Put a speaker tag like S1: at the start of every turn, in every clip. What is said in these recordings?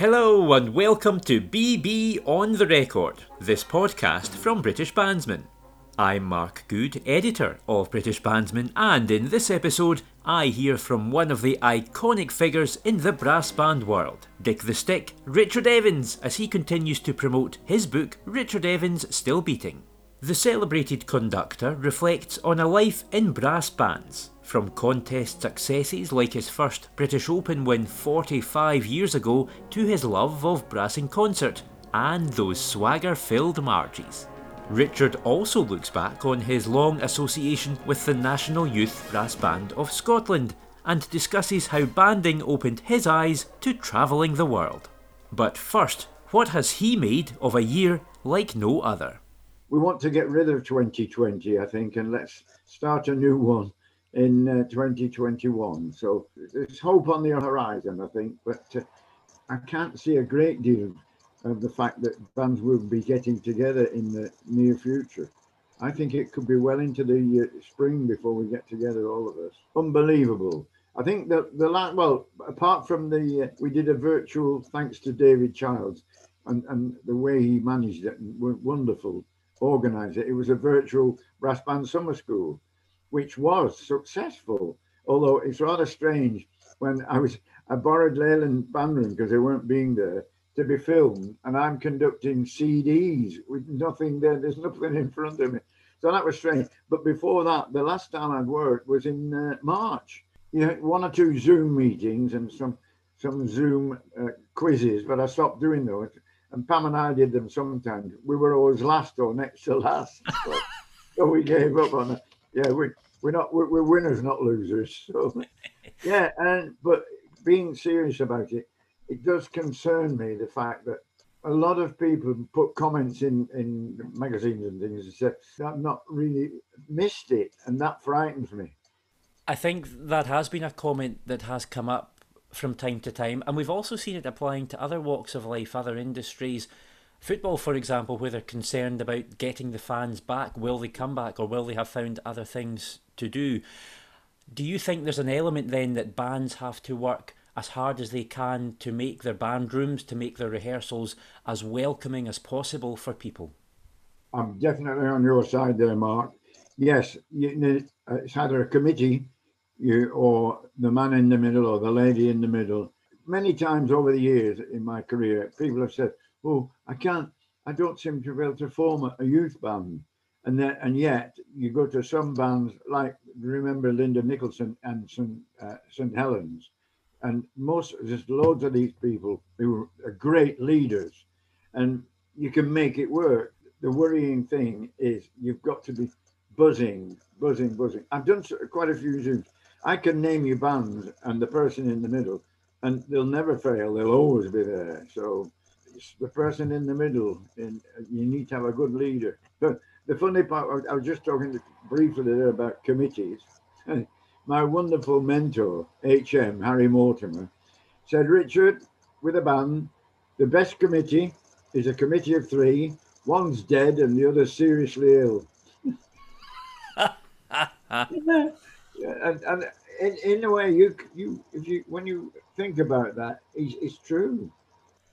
S1: Hello and welcome to BB on the Record, this podcast from British Bandsman. I'm Mark Good, editor of British Bandsman, and in this episode, I hear from one of the iconic figures in the brass band world, Dick the Stick, Richard Evans, as he continues to promote his book, Richard Evans Still Beating. The celebrated conductor reflects on a life in brass bands, from contest successes like his first British Open win 45 years ago to his love of brass in concert and those swagger filled marches. Richard also looks back on his long association with the National Youth Brass Band of Scotland and discusses how banding opened his eyes to travelling the world. But first, what has he made of a year like no other?
S2: we want to get rid of 2020, I think, and let's start a new one in uh, 2021. So there's hope on the horizon, I think, but uh, I can't see a great deal of the fact that bands will be getting together in the near future. I think it could be well into the uh, spring before we get together, all of us. Unbelievable. I think that the last, well, apart from the, uh, we did a virtual, thanks to David Childs and, and the way he managed it, wonderful organise it. It was a virtual brass band summer school, which was successful. Although it's rather strange when I was I borrowed Leyland band room because they weren't being there to be filmed, and I'm conducting CDs with nothing there. There's nothing in front of me, so that was strange. But before that, the last time I'd worked was in uh, March. You know, one or two Zoom meetings and some some Zoom uh, quizzes, but I stopped doing those and Pam and I did them sometimes. We were always last or next to last, so, so we gave up on it. Yeah, we we're not we're, we're winners, not losers. So yeah, and but being serious about it, it does concern me the fact that a lot of people put comments in in magazines and things and said I've not really missed it, and that frightens me.
S1: I think that has been a comment that has come up from time to time. And we've also seen it applying to other walks of life, other industries. Football, for example, where they're concerned about getting the fans back. Will they come back or will they have found other things to do? Do you think there's an element then that bands have to work as hard as they can to make their band rooms, to make their rehearsals as welcoming as possible for people?
S2: I'm definitely on your side there, Mark. Yes, it's either a committee you or the man in the middle or the lady in the middle. Many times over the years in my career, people have said, "Oh, I can't, I don't seem to be able to form a, youth band." And then, and yet, you go to some bands like remember Linda Nicholson and St. Uh, St. Helens, and most there's loads of these people who are great leaders, and you can make it work. The worrying thing is you've got to be buzzing, buzzing, buzzing. I've done quite a few Zooms I can name you bands and the person in the middle, and they'll never fail. They'll always be there. So the person in the middle, and uh, you need to have a good leader. But the funny part, I was just talking briefly there about committees. My wonderful mentor, HM Harry Mortimer, said, Richard, with a ban, the best committee is a committee of three. One's dead and the other's seriously ill. and, and in, in a way, you you if you when you think about that, it's, it's true.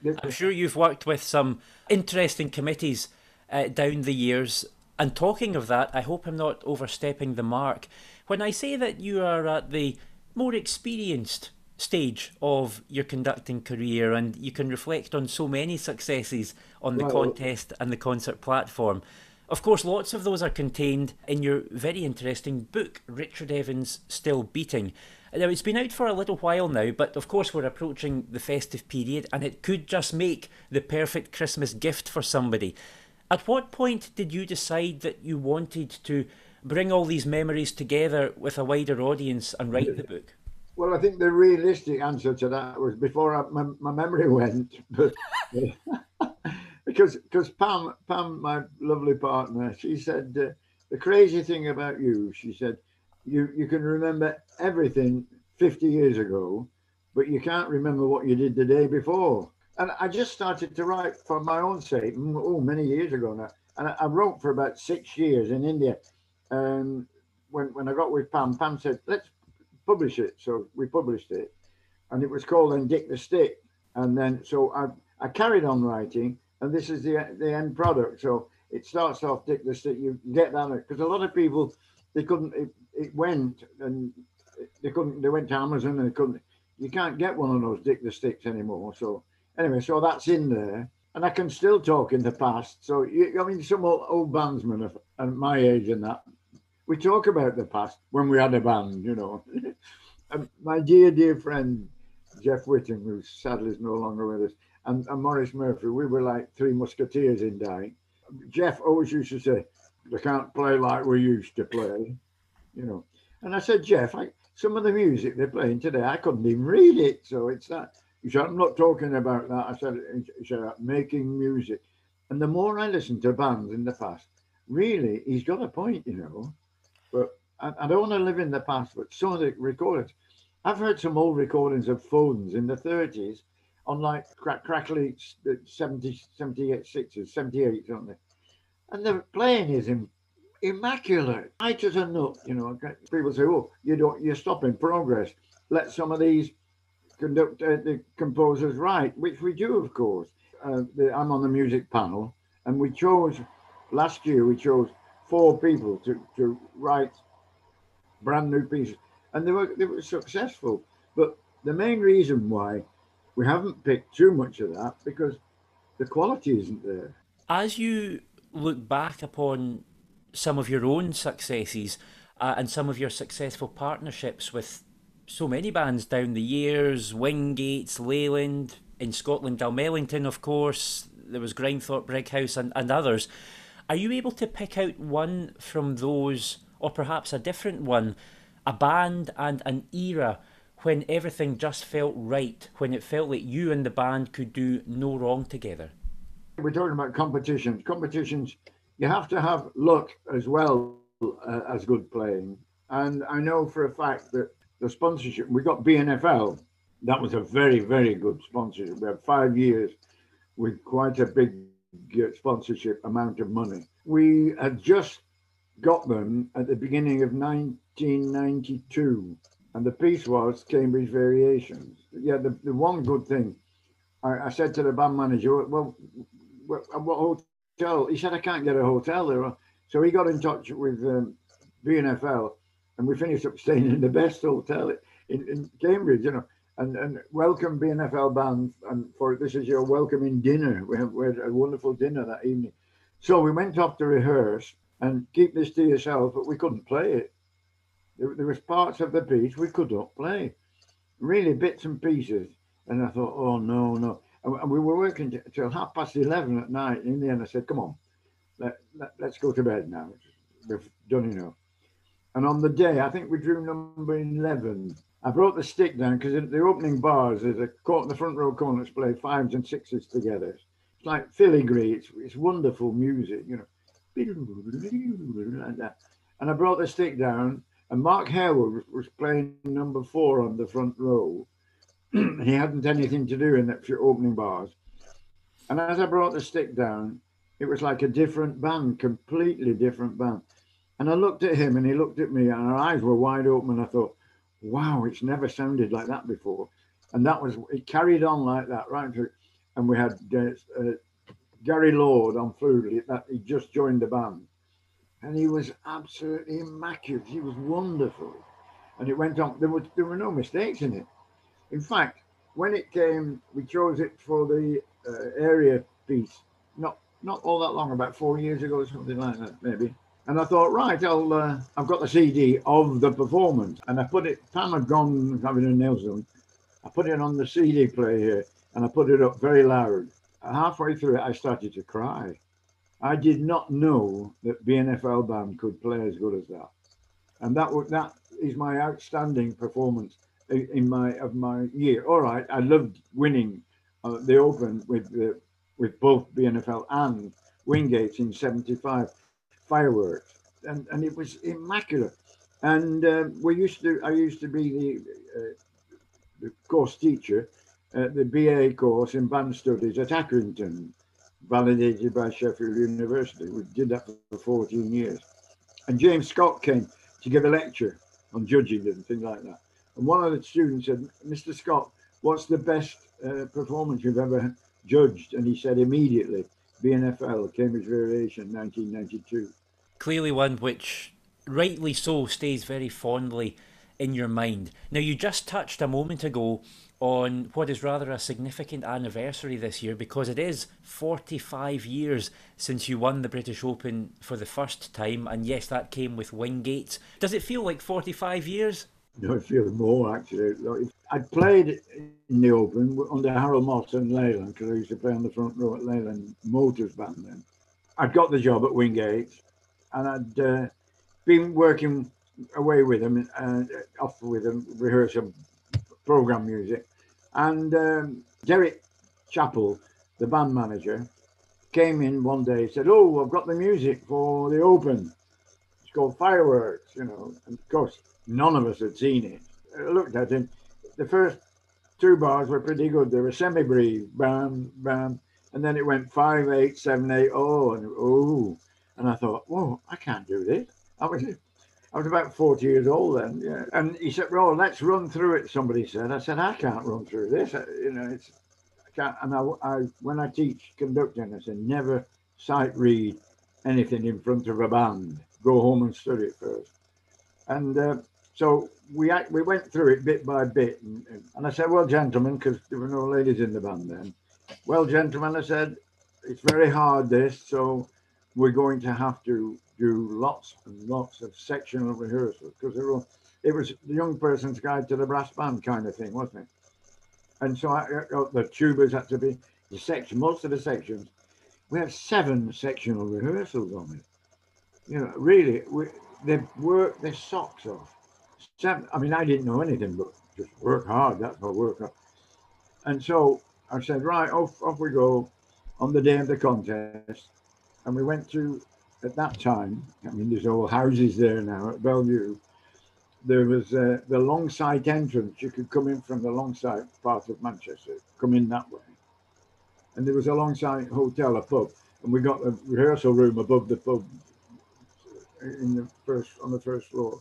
S1: I'm sure you've worked with some interesting committees uh, down the years. And talking of that, I hope I'm not overstepping the mark when I say that you are at the more experienced stage of your conducting career and you can reflect on so many successes on the well, contest and the concert platform. Of course, lots of those are contained in your very interesting book, Richard Evans Still Beating. Now, it's been out for a little while now, but of course, we're approaching the festive period and it could just make the perfect Christmas gift for somebody. At what point did you decide that you wanted to bring all these memories together with a wider audience and write the book?
S2: Well, I think the realistic answer to that was before I, my, my memory went. Because because Pam Pam my lovely partner she said uh, the crazy thing about you she said you you can remember everything 50 years ago but you can't remember what you did the day before. And I just started to write for my own sake oh many years ago now. And I, wrote for about six years in India. And when when I got with Pam Pam said let's publish it. So we published it. And it was called then Dick the Stick. And then, so I, I carried on writing, and this is the the end product. So it starts off Dick the Stick. You get that because a lot of people they couldn't. It, it went and they couldn't. They went to Amazon and they couldn't. You can't get one of those Dick the Sticks anymore. So anyway, so that's in there, and I can still talk in the past. So you, I mean, some old, old bandsmen of, at my age and that we talk about the past when we had a band, you know. my dear, dear friend Jeff Whitting, who sadly is no longer with us, and, and Maurice Murphy, we were like three musketeers in dying. Jeff always used to say, they can't play like we used to play, you know. And I said, Jeff, I, some of the music they're playing today, I couldn't even read it. So it's that. He said, I'm not talking about that. I said, he said, making music. And the more I listen to bands in the past, really, he's got a point, you know. But I, I don't want to live in the past, but some of the recordings, I've heard some old recordings of phones in the 30s on like crack, crackly 70, 78 sixes, 78, don't they? And the playing is in, immaculate, tight as a nut. You know, people say, "Oh, you don't, you're stopping progress." Let some of these conduct uh, the composers write, which we do, of course. Uh, the, I'm on the music panel, and we chose last year. We chose four people to, to write brand new pieces, and they were they were successful. But the main reason why we haven't picked too much of that because the quality isn't there.
S1: As you look back upon some of your own successes uh, and some of your successful partnerships with so many bands down the years, Wingates, Leyland, in Scotland, Dalmellington, of course, there was Grimethorpe Brighouse and, and others. Are you able to pick out one from those, or perhaps a different one, a band and an era when everything just felt right, when it felt like you and the band could do no wrong together?
S2: We're talking about competitions. Competitions, you have to have luck as well uh, as good playing. And I know for a fact that the sponsorship, we got BNFL. That was a very, very good sponsorship. We had five years with quite a big sponsorship amount of money. We had just got them at the beginning of 1992, and the piece was Cambridge Variations. Yeah, the, the one good thing, I, I said to the band manager, well, what, what, hotel? He said, I can't get a hotel there. So he got in touch with um, BNFL, and we finished up staying in the best hotel in, in Cambridge, you know and, and welcome BNFL band and for this is your welcoming dinner. We have we had a wonderful dinner that evening. So we went off to rehearse and keep this to yourself, but we couldn't play it. There, there was parts of the piece we could not play, really bits and pieces. And I thought, oh no, no. And we were working till half past eleven at night. In the end, I said, come on, let, let, let's go to bed now. We've done enough. And on the day, I think we drew number 11 I brought the stick down because the opening bars, there's a court in the front row corners play fives and sixes together. It's like filigree. It's, it's wonderful music, you know. Like that. And I brought the stick down, and Mark Harewood was playing number four on the front row. he hadn't anything to do in that opening bars. And as I brought the stick down, it was like a different band, completely different band. And I looked at him and he looked at me, and our eyes were wide open. And I thought, wow, it's never sounded like that before. And that was, it carried on like that, right? Through, and we had uh, uh, Gary Lord on flute, that he just joined the band. And he was absolutely immaculate. He was wonderful. And it went on, there, was, there were no mistakes in it. In fact, when it came, we chose it for the uh, area piece, not not all that long, about four years ago, or something like that, maybe. And I thought, right, I'll, uh, I've got the CD of the performance. And I put it, Pam had gone having a nails done. I put it on the CD player here and I put it up very loud. Halfway through it, I started to cry. I did not know that BNFL band could play as good as that. And that would that is my outstanding performance in my of my year. All right, I loved winning uh, the Open with the, with both BNFL and Wingate in '75 fireworks, and and it was immaculate. And uh, we used to, I used to be the uh, the course teacher at the BA course in band studies at Accrington, validated by Sheffield University. We did that for 14 years. And James Scott came to give a lecture on judging and things like that. And one of the students said, Mr. Scott, what's the best uh, performance you've ever judged? And he said immediately, BNFL, Cambridge Variation, 1992.
S1: Clearly, one which, rightly so, stays very fondly in your mind. Now, you just touched a moment ago on what is rather a significant anniversary this year because it is 45 years since you won the British Open for the first time, and yes, that came with Wingate. Does it feel like 45 years?
S2: It feels more actually. I played in the Open under Harold Moss and Leyland because I used to play on the front row at Leyland Motors Band then. I'd got the job at Wingate and I'd uh, been working away with him, uh, off with him, rehearsing program music. And um, Derek Chappell, the band manager, came in one day and said, Oh, I've got the music for the Open. It's called Fireworks, you know. And of course, none of us had seen it. I looked at him. The first two bars were pretty good. They were semi brief, bam, bam. And then it went five, eight, seven, eight, oh, and oh. And I thought, whoa, I can't do this. I was I was about 40 years old then, yeah. And he said, well, let's run through it, somebody said. I said, I can't run through this. You know, it's, I can't. And I, I when I teach conducting, I said, never sight read anything in front of a band. Go home and study it first. And uh, so we we went through it bit by bit. And, and I said, well, gentlemen, because there were no ladies in the band then. Well, gentlemen, I said, it's very hard this, so we're going to have to do lots and lots of sectional rehearsals because it was, the young person's guide to the brass band kind of thing, wasn't it? And so I, the tubas had to be the section, most of the sections. We have seven sectional rehearsals on it. You know, really, we, they worked their socks off. Seven, I mean, I didn't know anything, but just work hard. That's what work. And so I said, right, off, off we go on the day of the contest. And we went to at that time, I mean, there's all houses there now at Bellevue. There was uh, the Longsight entrance. You could come in from the Longsight part of Manchester, come in that way. And there was a Longsight hotel, a pub, and we got a rehearsal room above the pub in the first on the first floor.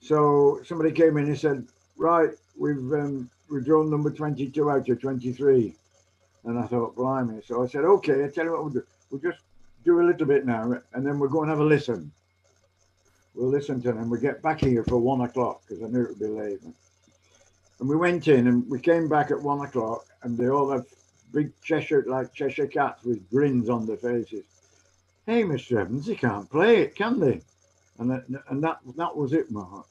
S2: So somebody came in and said, "Right, we've um, we've drawn number 22 out of 23." And I thought, blimey. So I said, okay, I tell you what we'll do. We'll just do a little bit now, and then we'll go and have a listen. We'll listen to them. We get back here for one o'clock because I knew it would be late. And we went in and we came back at one o'clock, and they all have big Cheshire, like Cheshire cats with grins on their faces. Hey, Mr. Evans, they can't play it, can they? And that, and that that was it, Mark.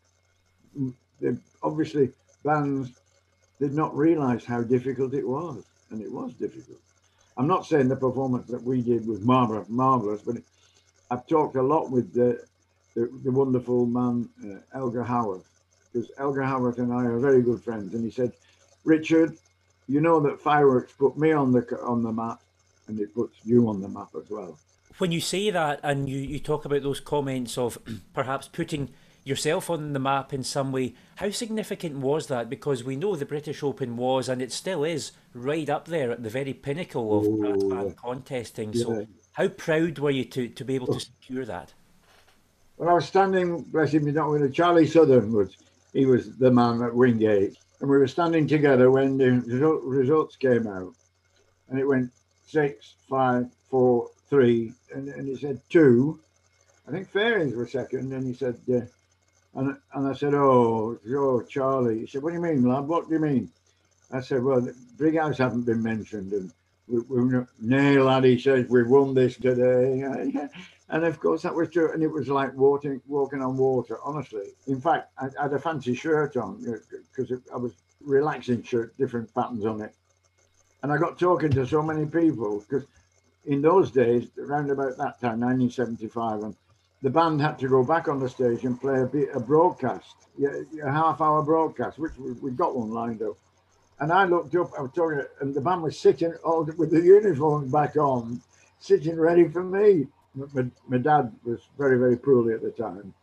S2: They, obviously, bands did not realise how difficult it was, and it was difficult. I'm not saying the performance that we did was marvelous, marvelous but I've talked a lot with the the, the wonderful man uh, Elgar Howarth, because Elgar Howarth and I are very good friends, and he said, "Richard, you know that fireworks put me on the on the map, and it puts you on the map as well."
S1: When you say that, and you you talk about those comments of perhaps putting yourself on the map in some way. How significant was that? Because we know the British Open was, and it still is, right up there at the very pinnacle of oh, brass band contesting. Yeah. So, how proud were you to, to be able to secure that?
S2: Well, I was standing, bless him, not with Charlie Southern was he was the man at Wingate, and we were standing together when the result, results came out, and it went six, five, four, three, and, and he said two. I think Fairings were second, and he said. Uh, and, and I said, oh, oh, Charlie. He said, what do you mean, lad? What do you mean? I said, well, the Brighouse haven't been mentioned. And we, we, nay, lad, he says, we won this today. and of course, that was true. And it was like walking, walking on water, honestly. In fact, I, I had a fancy shirt on because I was relaxing shirt, different patterns on it. And I got talking to so many people because in those days, around about that time, 1975, and the band had to go back on the stage and play a, bit, a broadcast, a half hour broadcast, which we, we got one lined up. And I looked up, I was talking, and the band was sitting all with the uniform back on, sitting ready for me. My, my dad was very, very poorly at the time.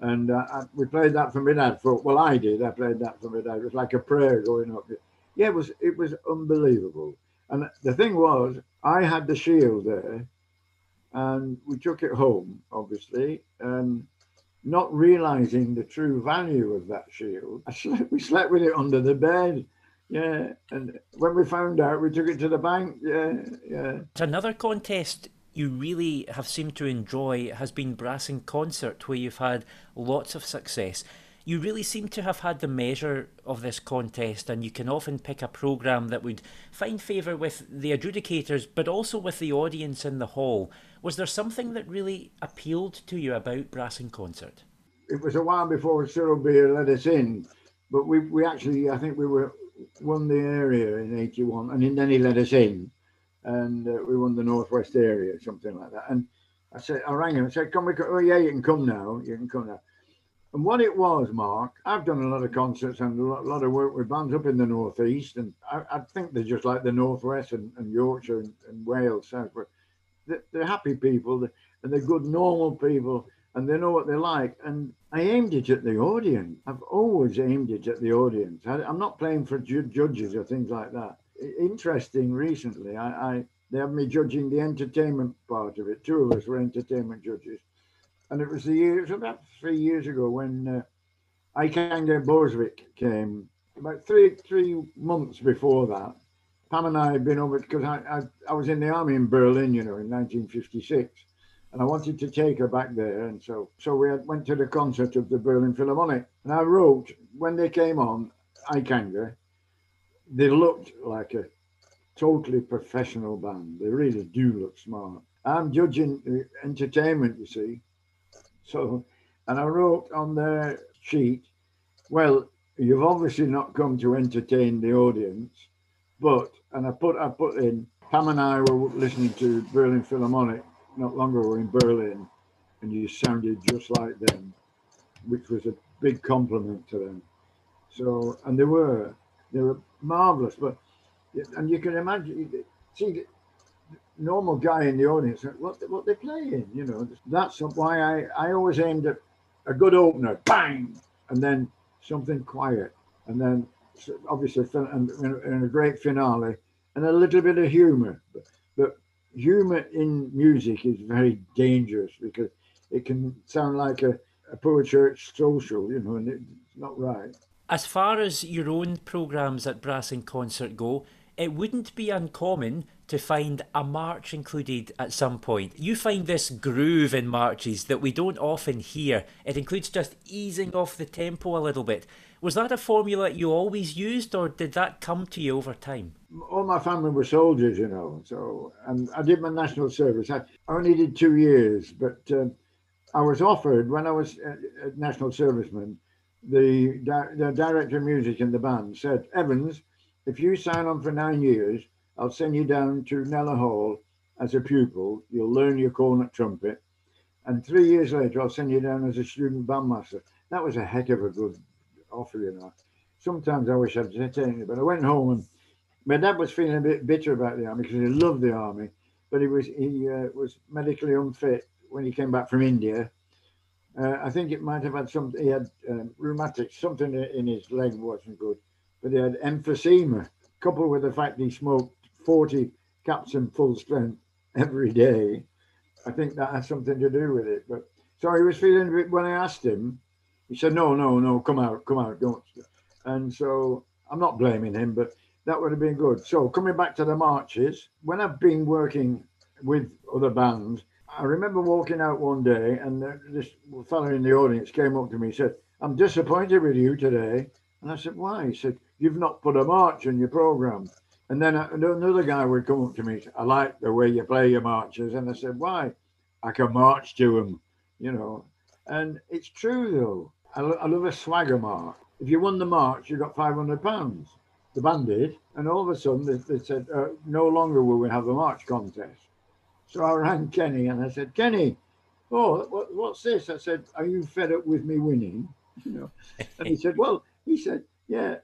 S2: And uh, I, we played that for my dad. For well, I did. I played that for my dad. It was like a prayer going up. Yeah, it was. It was unbelievable. And the thing was, I had the shield there, and we took it home, obviously, and not realizing the true value of that shield. Slept, we slept with it under the bed. Yeah, and when we found out, we took it to the bank. Yeah, yeah.
S1: Another contest you really have seemed to enjoy has been Brass in Concert, where you've had lots of success. You really seem to have had the measure of this contest, and you can often pick a programme that would find favour with the adjudicators, but also with the audience in the hall. Was there something that really appealed to you about Brass in Concert?
S2: It was a while before Cyril Beer let us in, but we, we actually, I think we were won the area in 81, and then he let us in and uh, we won the northwest area, something like that. And I said, I rang him and said, "Come, we oh yeah, you can come now. You can come now." And what it was, Mark, I've done a lot of concerts and a lot, lot of work with bands up in the northeast, and I, I think they're just like the northwest and, and Yorkshire and, and, Wales, South. They're, they're happy people and they're good, normal people, and they know what they like. And I aimed it at the audience. I've always aimed it at the audience. I, am not playing for ju- judges or things like that interesting recently. I, I they have me judging the entertainment part of it. Two of us were entertainment judges, and it was the year. It was about three years ago when uh, Eikanger-Bjørsvik came. About three three months before that, Pam and I had been over because I, I I was in the army in Berlin, you know, in 1956, and I wanted to take her back there, and so so we had, went to the concert of the Berlin Philharmonic, and I wrote when they came on Eikanger they looked like a totally professional band. They really do look smart. I'm judging the entertainment, you see. So, and I wrote on their sheet, well, you've obviously not come to entertain the audience, but, and I put, I put in, Pam and I were listening to Berlin Philharmonic not long ago in Berlin, and you sounded just like them, which was a big compliment to them. So, and they were, they were marvelous. But and you can imagine, see normal guy in the audience, what what they're playing. You know, that's why I I always aimed at a good opener, bang, and then something quiet, and then obviously and, and a great finale, and a little bit of humor. But, but humor in music is very dangerous because it can sound like a, a poor church social, you know, and it's not right.
S1: As far as your own programmes at Brass and Concert go, it wouldn't be uncommon to find a march included at some point. You find this groove in marches that we don't often hear. It includes just easing off the tempo a little bit. Was that a formula you always used, or did that come to you over time?
S2: All my family were soldiers, you know. So, and I did my national service. I only did two years, but uh, I was offered when I was a national serviceman the, the director of music in the band said, Evans, if you sign on for nine years, I'll send you down to Kneller Hall as a pupil. You'll learn your cornet trumpet. And three years later, I'll send you down as a student bandmaster. That was a heck of a good offer, you know. Sometimes I wish I'd taken it, but I went home and my dad was feeling a bit bitter about the army because he loved the army, but he was he uh, was medically unfit when he came back from India uh, I think it might have had some. He had um, rheumatic, something in his leg wasn't good, but he had emphysema, coupled with the fact he smoked 40 caps in full strength every day. I think that has something to do with it. But so he was feeling a bit. When I asked him, he said, "No, no, no, come out, come out, don't." And so I'm not blaming him, but that would have been good. So coming back to the marches, when I've been working with other bands I remember walking out one day and this fellow in the audience came up to me and said, I'm disappointed with you today. And I said, Why? He said, You've not put a march in your program. And then another guy would come up to me, I like the way you play your marches. And I said, Why? I can march to them, you know. And it's true, though. I, I love a swagger march. If you won the march, you got 500 pounds. The band did. And all of a sudden, they, they said, uh, No longer will we have a march contest. So I rang Kenny and I said, Kenny, oh, what, what's this? I said, are you fed up with me winning? You know, and he said, well, he said, yeah,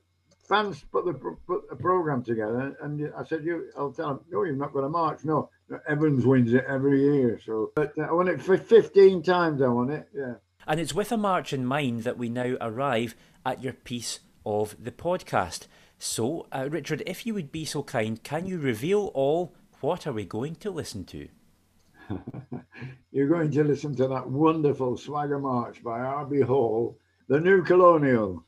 S2: fans put the put the program together, and I said, you, I'll tell them, no, you're not going to march. No, Evans wins it every year. So, but I won it for 15 times. I won it, yeah.
S1: And it's with a march in mind that we now arrive at your piece of the podcast. So, uh, Richard, if you would be so kind, can you reveal all what are we going to listen to?
S2: You're going to listen to that wonderful Swagger March by R.B. Hall, the new colonial.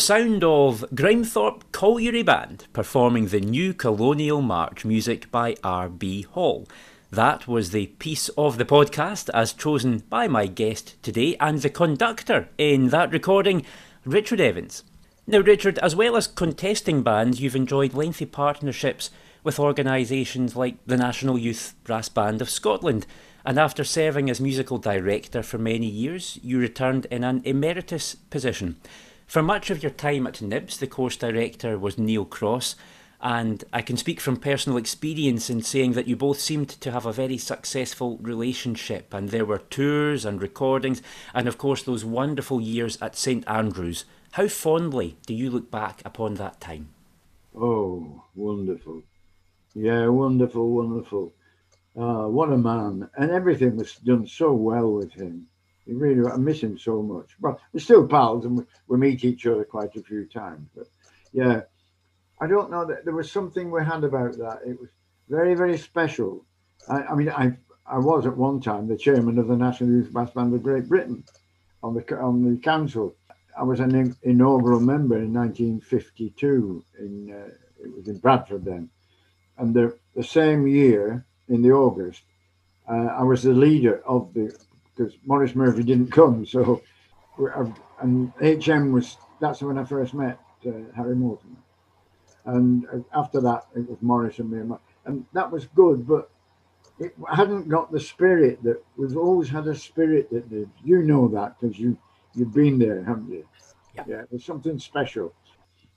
S1: Sound of Grimethorpe Colliery Band performing the new Colonial March music by R.B. Hall. That was the piece of the podcast as chosen by my guest today and the conductor in that recording, Richard Evans. Now, Richard, as well as contesting bands, you've enjoyed lengthy partnerships with organisations like the National Youth Brass Band of Scotland. And after serving as musical director for many years, you returned in an emeritus position. For much of your time at Nibs, the course director was Neil Cross, and I can speak from personal experience in saying that you both seemed to have a very successful relationship, and there were tours and recordings, and of course those wonderful years at St Andrews. How fondly do you look back upon that time?
S2: Oh, wonderful. Yeah, wonderful, wonderful. Uh, what a man. And everything was done so well with him really, I miss him so much. Well, we're still pals and we, we meet each other quite a few times. But yeah, I don't know that there was something we had about that. It was very, very special. I, I mean, I I was at one time the chairman of the National Youth Brass Band of Great Britain on the on the council. I was an inaugural member in 1952. In uh, it was in Bradford then, and the the same year in the August, uh, I was the leader of the because Maurice Murphy didn't come. So, and HM was that's when I first met uh, Harry Mortimer. And uh, after that, it was Maurice and me, and that was good, but it hadn't got the spirit that we've always had a spirit that did. You know that because you you've been there, haven't you?
S1: Yeah.
S2: yeah, there's something special.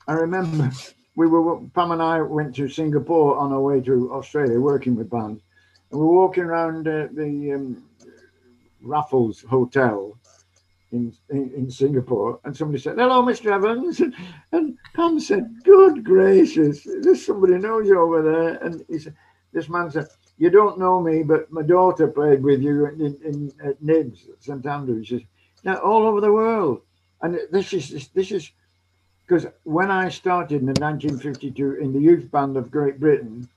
S2: I remember we were Pam and I went to Singapore on our way to Australia, working with bands, and we were walking around uh, the um, Raffles Hotel in, in, in Singapore, and somebody said, "Hello, Mr. Evans," and, and Pam said, "Good gracious, there's somebody knows you over there." And he said, "This man said." You don't know me, but my daughter played with you in, in, at Nibs, at St Andrews. Now all over the world, and this is this is because when I started in 1952 in the youth band of Great Britain,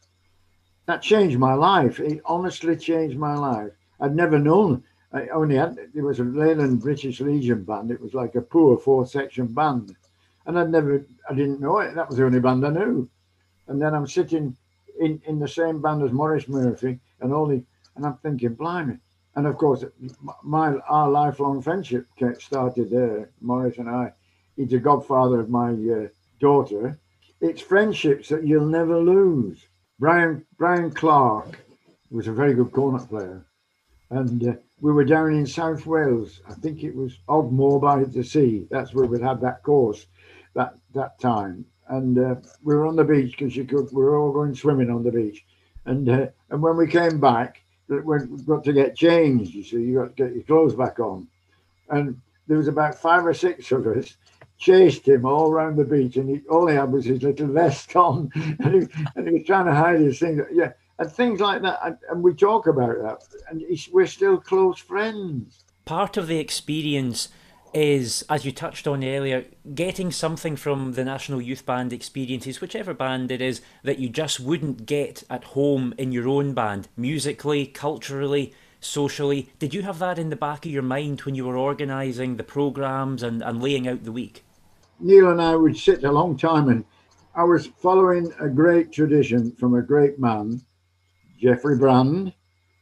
S2: that changed my life. It honestly changed my life. I'd never known I only had it was a Leyland British Legion band. It was like a poor four section band, and I'd never I didn't know it. That was the only band I knew. And then I'm sitting in in the same band as Maurice Murphy, and only and I'm thinking, blimey. And of course, my our lifelong friendship started there. Maurice and I. He's a godfather of my uh, daughter. It's friendships that you'll never lose. Brian Brian Clark was a very good cornet player, and uh, we were down in South Wales. I think it was Ogmore by the sea. That's where we'd had that course that that time. And uh, we were on the beach because you could. We were all going swimming on the beach, and uh, and when we came back, we got to get changed. You see, you got to get your clothes back on, and there was about five or six of us chased him all around the beach, and he, all he had was his little vest on, and he, and he was trying to hide his thing. Yeah, and things like that. And, and we talk about that, and we're still close friends.
S1: Part of the experience is, as you touched on earlier, getting something from the National Youth Band experiences, whichever band it is, that you just wouldn't get at home in your own band, musically, culturally, socially. Did you have that in the back of your mind when you were organising the programmes and, and laying out the week?
S2: Neil and I would sit a long time, and I was following a great tradition from a great man Geoffrey Brand,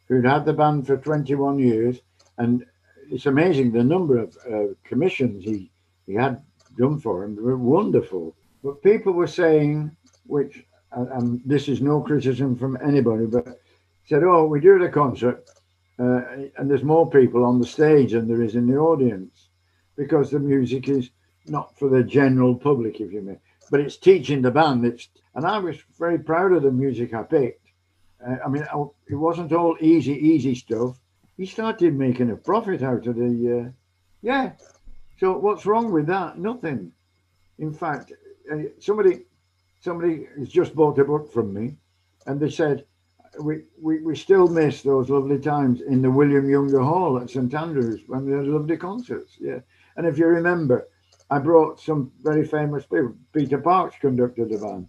S2: who'd had the band for 21 years. And it's amazing the number of uh, commissions he, he had done for him. They were wonderful. But people were saying, which, and this is no criticism from anybody, but said, oh, we do the concert uh, and there's more people on the stage than there is in the audience because the music is not for the general public, if you may, but it's teaching the band. It's and I was very proud of the music I picked. Uh, I mean, it wasn't all easy, easy stuff. He started making a profit out of the, uh, yeah. So what's wrong with that? Nothing. In fact, uh, somebody, somebody has just bought a book from me, and they said we, we, we still miss those lovely times in the William Younger Hall at St Andrews when we had lovely concerts. Yeah. And if you remember, I brought some very famous people. Peter Parkes conducted the band,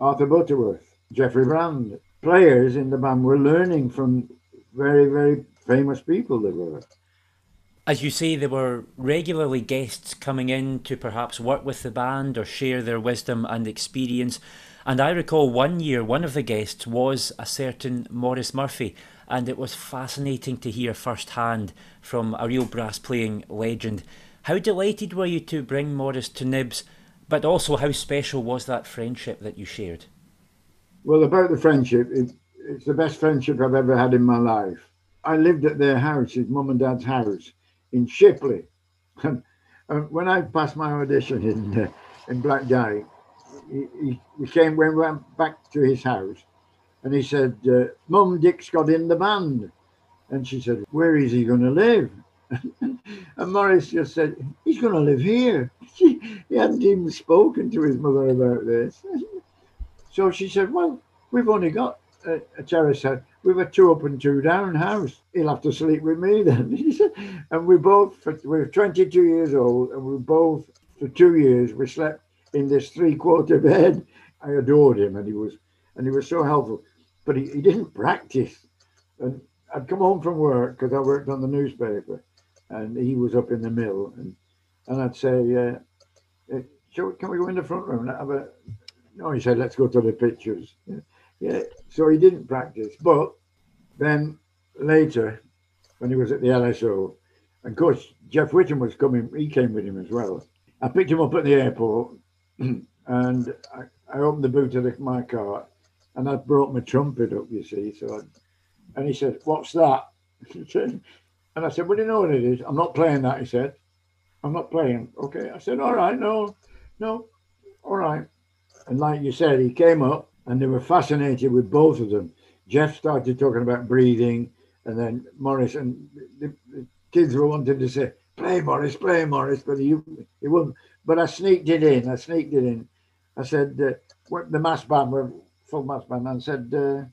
S2: Arthur Butterworth, Geoffrey Brand. Players in the band were learning from very, very famous people they were.
S1: As you say, there were regularly guests coming in to perhaps work with the band or share their wisdom and experience. And I recall one year one of the guests was a certain Maurice Murphy, and it was fascinating to hear firsthand from a real brass playing legend. How delighted were you to bring Maurice to Nibs, but also how special was that friendship that you shared?
S2: Well, about the friendship, it, it's the best friendship I've ever had in my life. I lived at their house, his mum and dad's house in Shipley. And, and when I passed my audition in, uh, in Blackdyke, he, he, came when we went back to his house and he said, uh, Mum, Dick's got in the band. And she said, Where is he going to live? and Maurice just said, He's going to live here. he hadn't even spoken to his mother about this. So she said, Well, we've only got a, a terrace house. We've a two up and two down house. He'll have to sleep with me then. And we both, we're 22 years old, and we both, for two years, we slept in this three quarter bed. I adored him and he was and he was so helpful. But he, he didn't practice. And I'd come home from work because I worked on the newspaper and he was up in the mill and and I'd say, uh, uh can we go in the front room? and Have a, no, he said, let's go to the pictures. Yeah. yeah. So he didn't practice. But then later, when he was at the LSO, and of course, Jeff Whittam was coming, he came with him as well. I picked him up at the airport and I, I, opened the boot of the, my car and I brought my trumpet up, you see. So, I, and he said, "What's that?" and I said, "Well, you know what it is. I'm not playing that." He said, "I'm not playing." Okay. I said, "All right, no, no, all right." And like you said, he came up and they were fascinated with both of them. Jeff started talking about breathing, and then Maurice and the, the kids were wanting to say, "Play, Maurice, play, Maurice," but he he wouldn't. But I sneaked it in. I sneaked it in. I said, uh, the mass band were full mass band, and said, uh,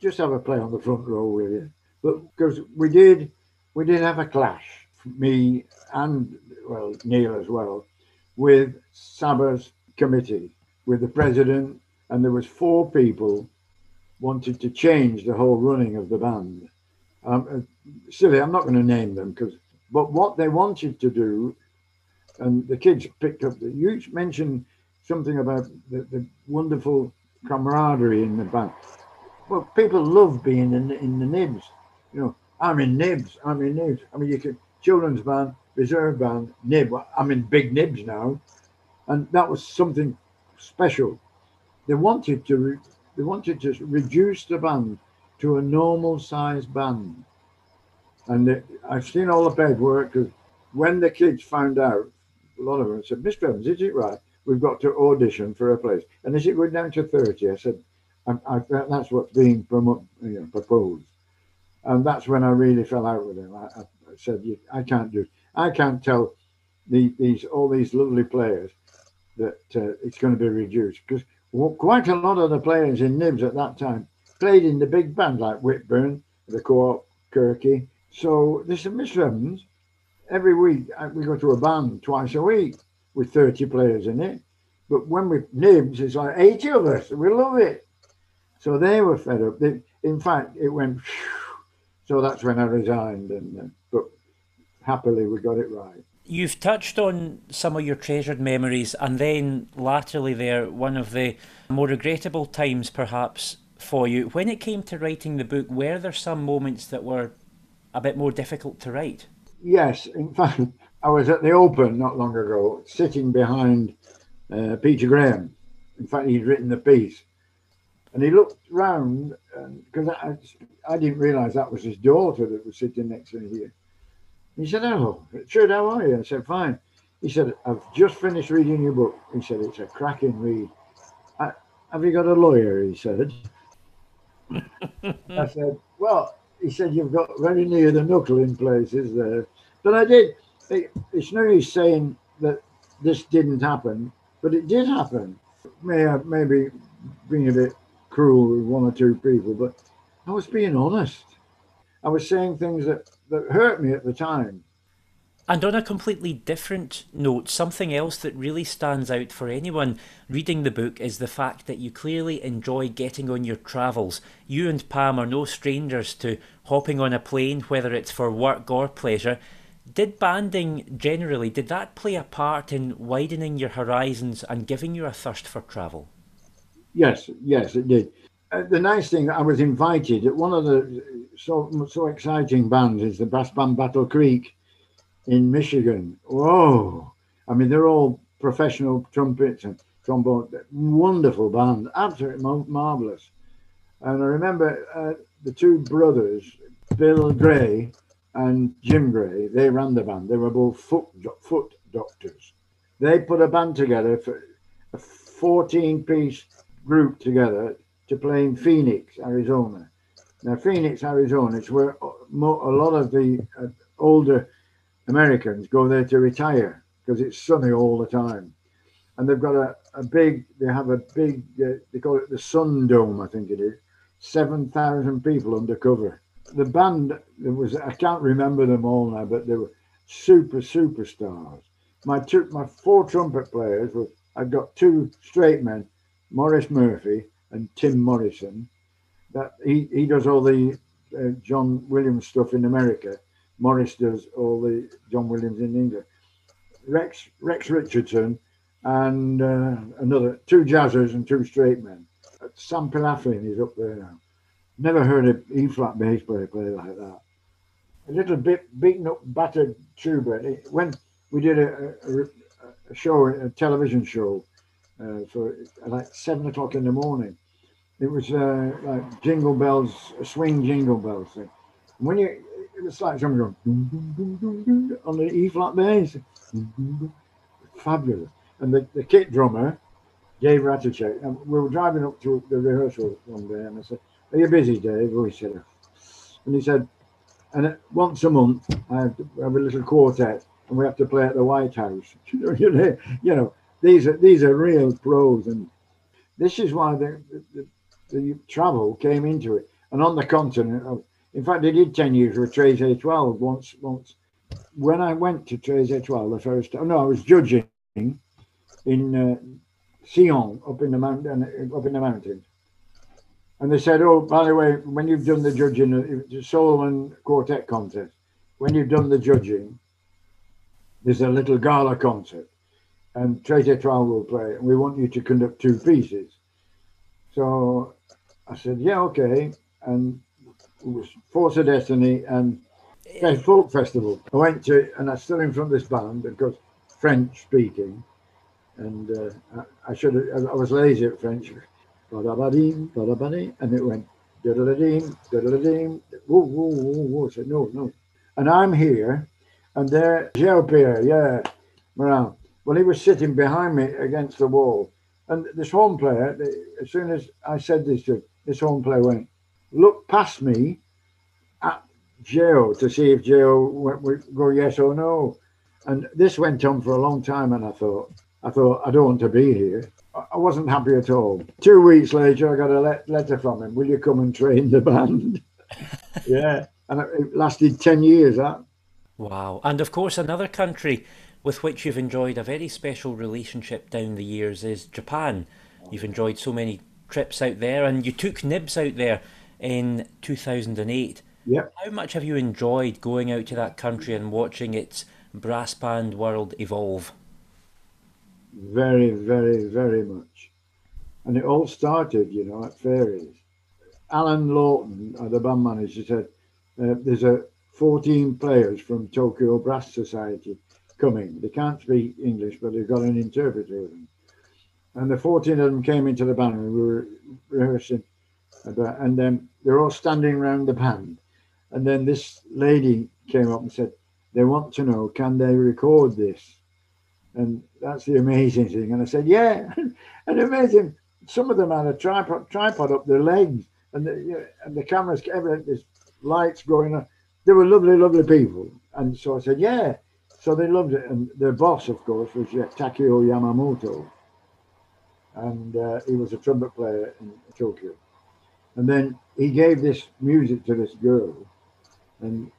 S2: just have a play on the front row with you. But because we did, we did have a clash, me and well Neil as well, with Saba's committee, with the president, and there was four people wanted to change the whole running of the band. Um, uh, silly, I'm not going to name them because, but what they wanted to do and the kids picked up. The, you mentioned something about the, the wonderful camaraderie in the band. Well, people love being in, in the nibs. You know, I'm in nibs. I'm in nibs. I mean, you can children's band, reserve band, nib. I'm in big nibs now, and that was something special. They wanted to they wanted to reduce the band to a normal size band, and they, I've seen all the paperwork because when the kids found out a lot of them said, Mr. Evans, is it right? We've got to audition for a place. And is it going down to 30? I said, I, I, that's what's being promo- you know, proposed. And that's when I really fell out with him. I, I said, I can't do I can't tell the, these all these lovely players that uh, it's going to be reduced because quite a lot of the players in Nibs at that time played in the big band like Whitburn, the Co-op, Kirky. So they said, Mr. Evans, every week uh, we go to a band twice a week with 30 players in it. But when we nibs, it's like 80 of us. We love it. So they were fed up. They, in fact, it went. So that's when I resigned, and uh, but happily we got it right.
S1: You've touched on some of your treasured memories, and then latterly, there one of the more regrettable times, perhaps for you. When it came to writing the book, were there some moments that were a bit more difficult to write?
S2: Yes, in fact, I was at the Open not long ago, sitting behind uh, Peter Graham. In fact, he'd written the piece, and he looked round because I, I didn't realise that was his daughter that was sitting next to me here. He said, "Oh, Richard, how are you?" I said, "Fine." He said, I've just finished reading your book. He said, It's a cracking read. Have you got a lawyer? He said. I said, Well, he said, You've got very near the knuckle in places there. But I did. It, it's no use saying that this didn't happen, but it did happen. May I maybe being a bit cruel with one or two people, but I was being honest. I was saying things that, that hurt me at the time.
S1: And on a completely different note, something else that really stands out for anyone reading the book is the fact that you clearly enjoy getting on your travels. You and Pam are no strangers to hopping on a plane, whether it's for work or pleasure. Did banding generally, did that play a part in widening your horizons and giving you a thirst for travel?
S2: Yes, yes, it did. Uh, the nice thing, I was invited at one of the so so exciting bands is the brass band Battle Creek in Michigan. Whoa! I mean, they're all professional trumpets and trombone. Wonderful band, absolutely marvelous. And I remember uh, the two brothers, Bill Gray and Jim Gray. They ran the band. They were both foot foot doctors. They put a band together for a 14 piece group together to play in Phoenix, Arizona. Now, Phoenix, Arizona, it's where a lot of the uh, older Americans go there to retire because it's sunny all the time. And they've got a, a big, they have a big, uh, they call it the Sun Dome, I think it is, 7,000 people undercover. The band, there was, I can't remember them all now, but they were super, superstars. My two, my four trumpet players were, I've got two straight men, Maurice Murphy and Tim Morrison. That he, he does all the uh, John Williams stuff in America Maurice does all the John Williams in England. Rex Rex Richardson and uh, another two jazzers and two straight men. Sam Pilafian is up there now. Never heard a E flat bass player play like that. A little bit beaten up, battered tuba. When we did a, a, a show, a television show, uh, for like seven o'clock in the morning, it was uh, like jingle bells, swing jingle bells. Thing. when you it was like someone going on the E flat bass. Fabulous. And the, the kit drummer, Dave Ratajczak, and we were driving up to the rehearsal one day, and I said, Are you busy, Dave? Oh, he said, and he said, and once a month, I have, have, a little quartet, and we have to play at the White House. you know, these are these are real pros, and this is why the, the, the travel came into it. And on the continent, in fact, I did 10 years with Treize Étoiles once. once. When I went to Treize Étoiles the first time, no, I was judging in uh, Sion up in the mountain, up in the mountains. And they said, "Oh, by the way, when you've done the judging, uh, the Solomon Quartet contest, when you've done the judging, there's a little gala concert, and Treize Étoiles will play, and we want you to conduct two pieces." So I said, "Yeah, okay." And it was Force of Destiny and Folk Festival. I went to, and I stood in front of this band because French speaking, and uh, I, I should have, I was lazy at French. And it went, woo. I said, no, no. And I'm here, and there, Pierre, yeah, Moran. Well, he was sitting behind me against the wall. And this horn player, as soon as I said this to him, this horn player went, look past me at Joe to see if Joe would go yes or no. And this went on for a long time, and I thought, I thought, I don't want to be here. I wasn't happy at all. Two weeks later, I got a le- letter from him. Will you come and train the band? yeah, and it lasted ten years. That.
S1: Wow! And of course, another country with which you've enjoyed a very special relationship down the years is Japan. You've enjoyed so many trips out there, and you took Nibs out there in 2008.
S2: Yeah.
S1: How much have you enjoyed going out to that country and watching its brass band world evolve?
S2: Very, very, very much. And it all started, you know, at Fairey's. Alan Lawton, uh, the band manager, said uh, there's a 14 players from Tokyo Brass Society coming. They can't speak English, but they've got an interpreter. And the 14 of them came into the band and we were rehearsing about, and then they're all standing around the band. And then this lady came up and said, They want to know, can they record this? And that's the amazing thing. And I said, yeah. and amazing, some of them had a tripod, tripod up their legs and the, you know, and the cameras, everything, there's lights going on. They were lovely, lovely people. And so I said, yeah. So they loved it. And their boss, of course, was Takeo Yamamoto. And uh, he was a trumpet player in Tokyo. And then he gave this music to this girl. And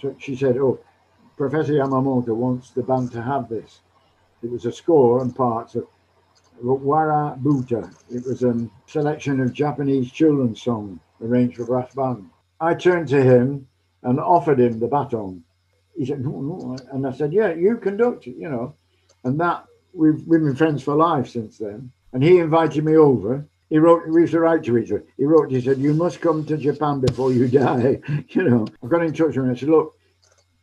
S2: so she said, oh, Professor Yamamoto wants the band to have this. It was a score and parts of Warabe Uta. It was a selection of Japanese children's songs arranged for brass band. I turned to him and offered him the baton. He said, no, no. And I said, yeah, you conduct it, you know. And that, we've, we've been friends for life since then. And he invited me over. He wrote, we used to write to each other. He wrote, he said, you must come to Japan before you die. you know, I got in touch with him and I said, look,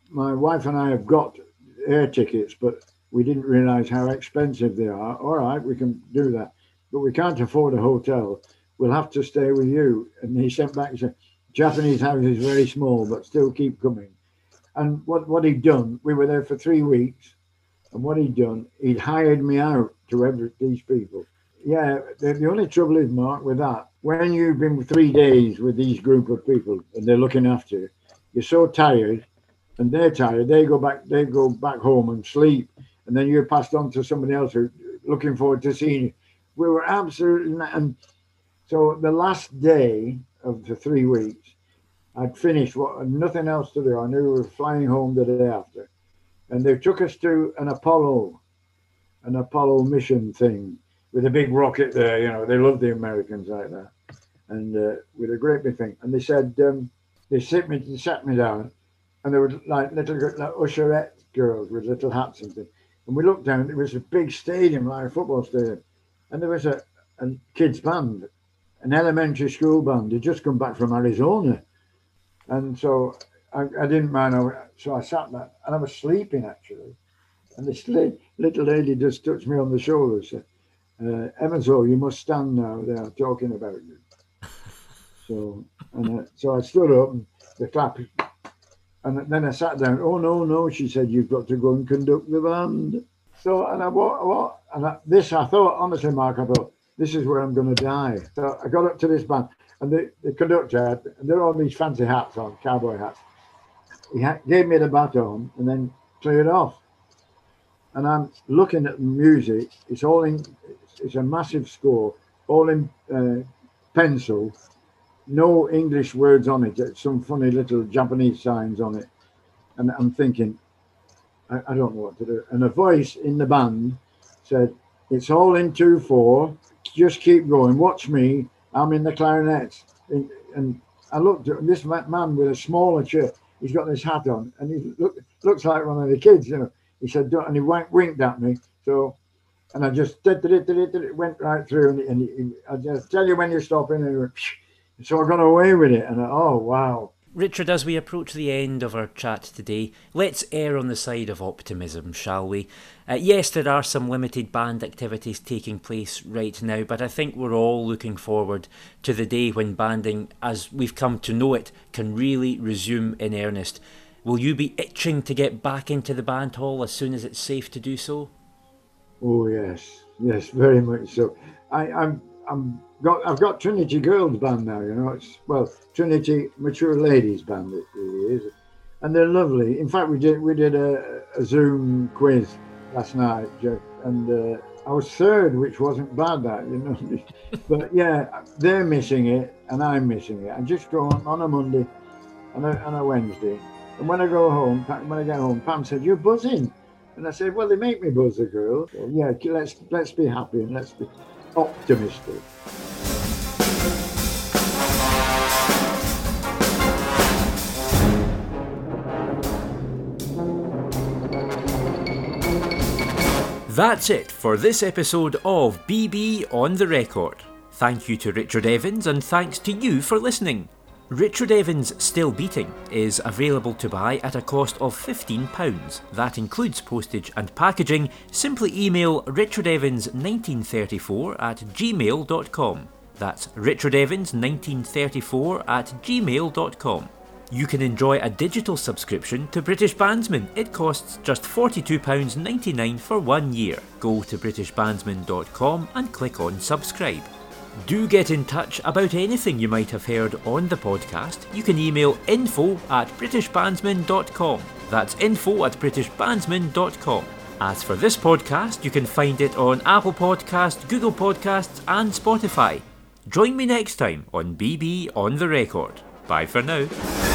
S2: my wife and I have got air tickets, but we didn't realize how expensive they are. All right, we can do that, but we can't afford a hotel. We'll have to stay with you. And he sent back and said, Japanese houses very small, but still keep coming. And what, what he'd done, we were there for three weeks. And what he'd done, he'd hired me out to every, these people. Yeah, the, the only trouble is, Mark, with that, when you've been three days with these group of people and they're looking after you, you're so tired and they're tired, they go back, they go back home and sleep and then you're passed on to somebody else who's looking forward to seeing you. We were absolutely, and so the last day of the three weeks, I'd finished what nothing else to do. I knew we were flying home the day after, and they took us to an Apollo, an Apollo mission thing with a big rocket there. You know, they love the Americans like that, and uh, with a great big thing. And they said um, they sit me, sat me down, and there were like little like usherette girls with little hats and things. And we looked down, it was a big stadium, like a football stadium. And there was a, a kids' band, an elementary school band. They'd just come back from Arizona. And so I, I didn't mind. So I sat there and I was sleeping actually. And this little lady just touched me on the shoulder and said, uh, Evansville, you must stand now. They are talking about you. So, and uh, so I stood up and the clap and then I sat down. Oh no, no, she said, you've got to go and conduct the band. So and I what what and I, this I thought honestly, Mark, I thought this is where I'm going to die. So I got up to this band, and the, the conductor had they're all these fancy hats on, cowboy hats. He ha- gave me the baton and then cleared off. And I'm looking at the music. It's all in. It's, it's a massive score, all in uh, pencil no English words on it, some funny little Japanese signs on it. And I'm thinking, I, I, don't know what to do. And a voice in the band said, It's all in 2 4. Just keep going. Watch me. I'm in the clarinet. And, I looked at this man with a smaller shirt. He's got this hat on and he look, looks like one of the kids, you know. He said, and he winked at me. So, and I just did, did, did, did, went right through. And, and he, I just tell you when you're stopping. And so I got away with it, and I, oh wow.
S1: Richard, as we approach the end of our chat today, let's err on the side of optimism, shall we? Uh, yes, there are some limited band activities taking place right now, but I think we're all looking forward to the day when banding, as we've come to know it, can really resume in earnest. Will you be itching to get back into the band hall as soon as it's safe to do so?
S2: Oh yes, yes, very much so. I, I'm I'm got I've got Trinity Girls Band now. You know, it's well Trinity Mature Ladies Band. It really is, and they're lovely. In fact, we did we did a, a Zoom quiz last night, and uh, I was third, which wasn't bad. That you know, but yeah, they're missing it, and I'm missing it. I just go on on a Monday, and a, and a Wednesday, and when I go home, when I get home, Pam said, "You're buzzing." And I said, "Well, they make me buzz, a girl. Yeah, let's let's be happy and let's be optimistic.
S1: That's it for this episode of BB on the Record. Thank you to Richard Evans and thanks to you for listening. Richard Evans' Still Beating is available to buy at a cost of £15. That includes postage and packaging. Simply email richardevans1934 at gmail.com. That's richardevans1934 at gmail.com. You can enjoy a digital subscription to British Bandsman. It costs just £42.99 for one year. Go to BritishBandsman.com and click on subscribe. Do get in touch about anything you might have heard on the podcast. You can email info at BritishBandsman.com. That's info at BritishBandsman.com. As for this podcast, you can find it on Apple Podcasts, Google Podcasts, and Spotify. Join me next time on BB on the Record. Bye for now.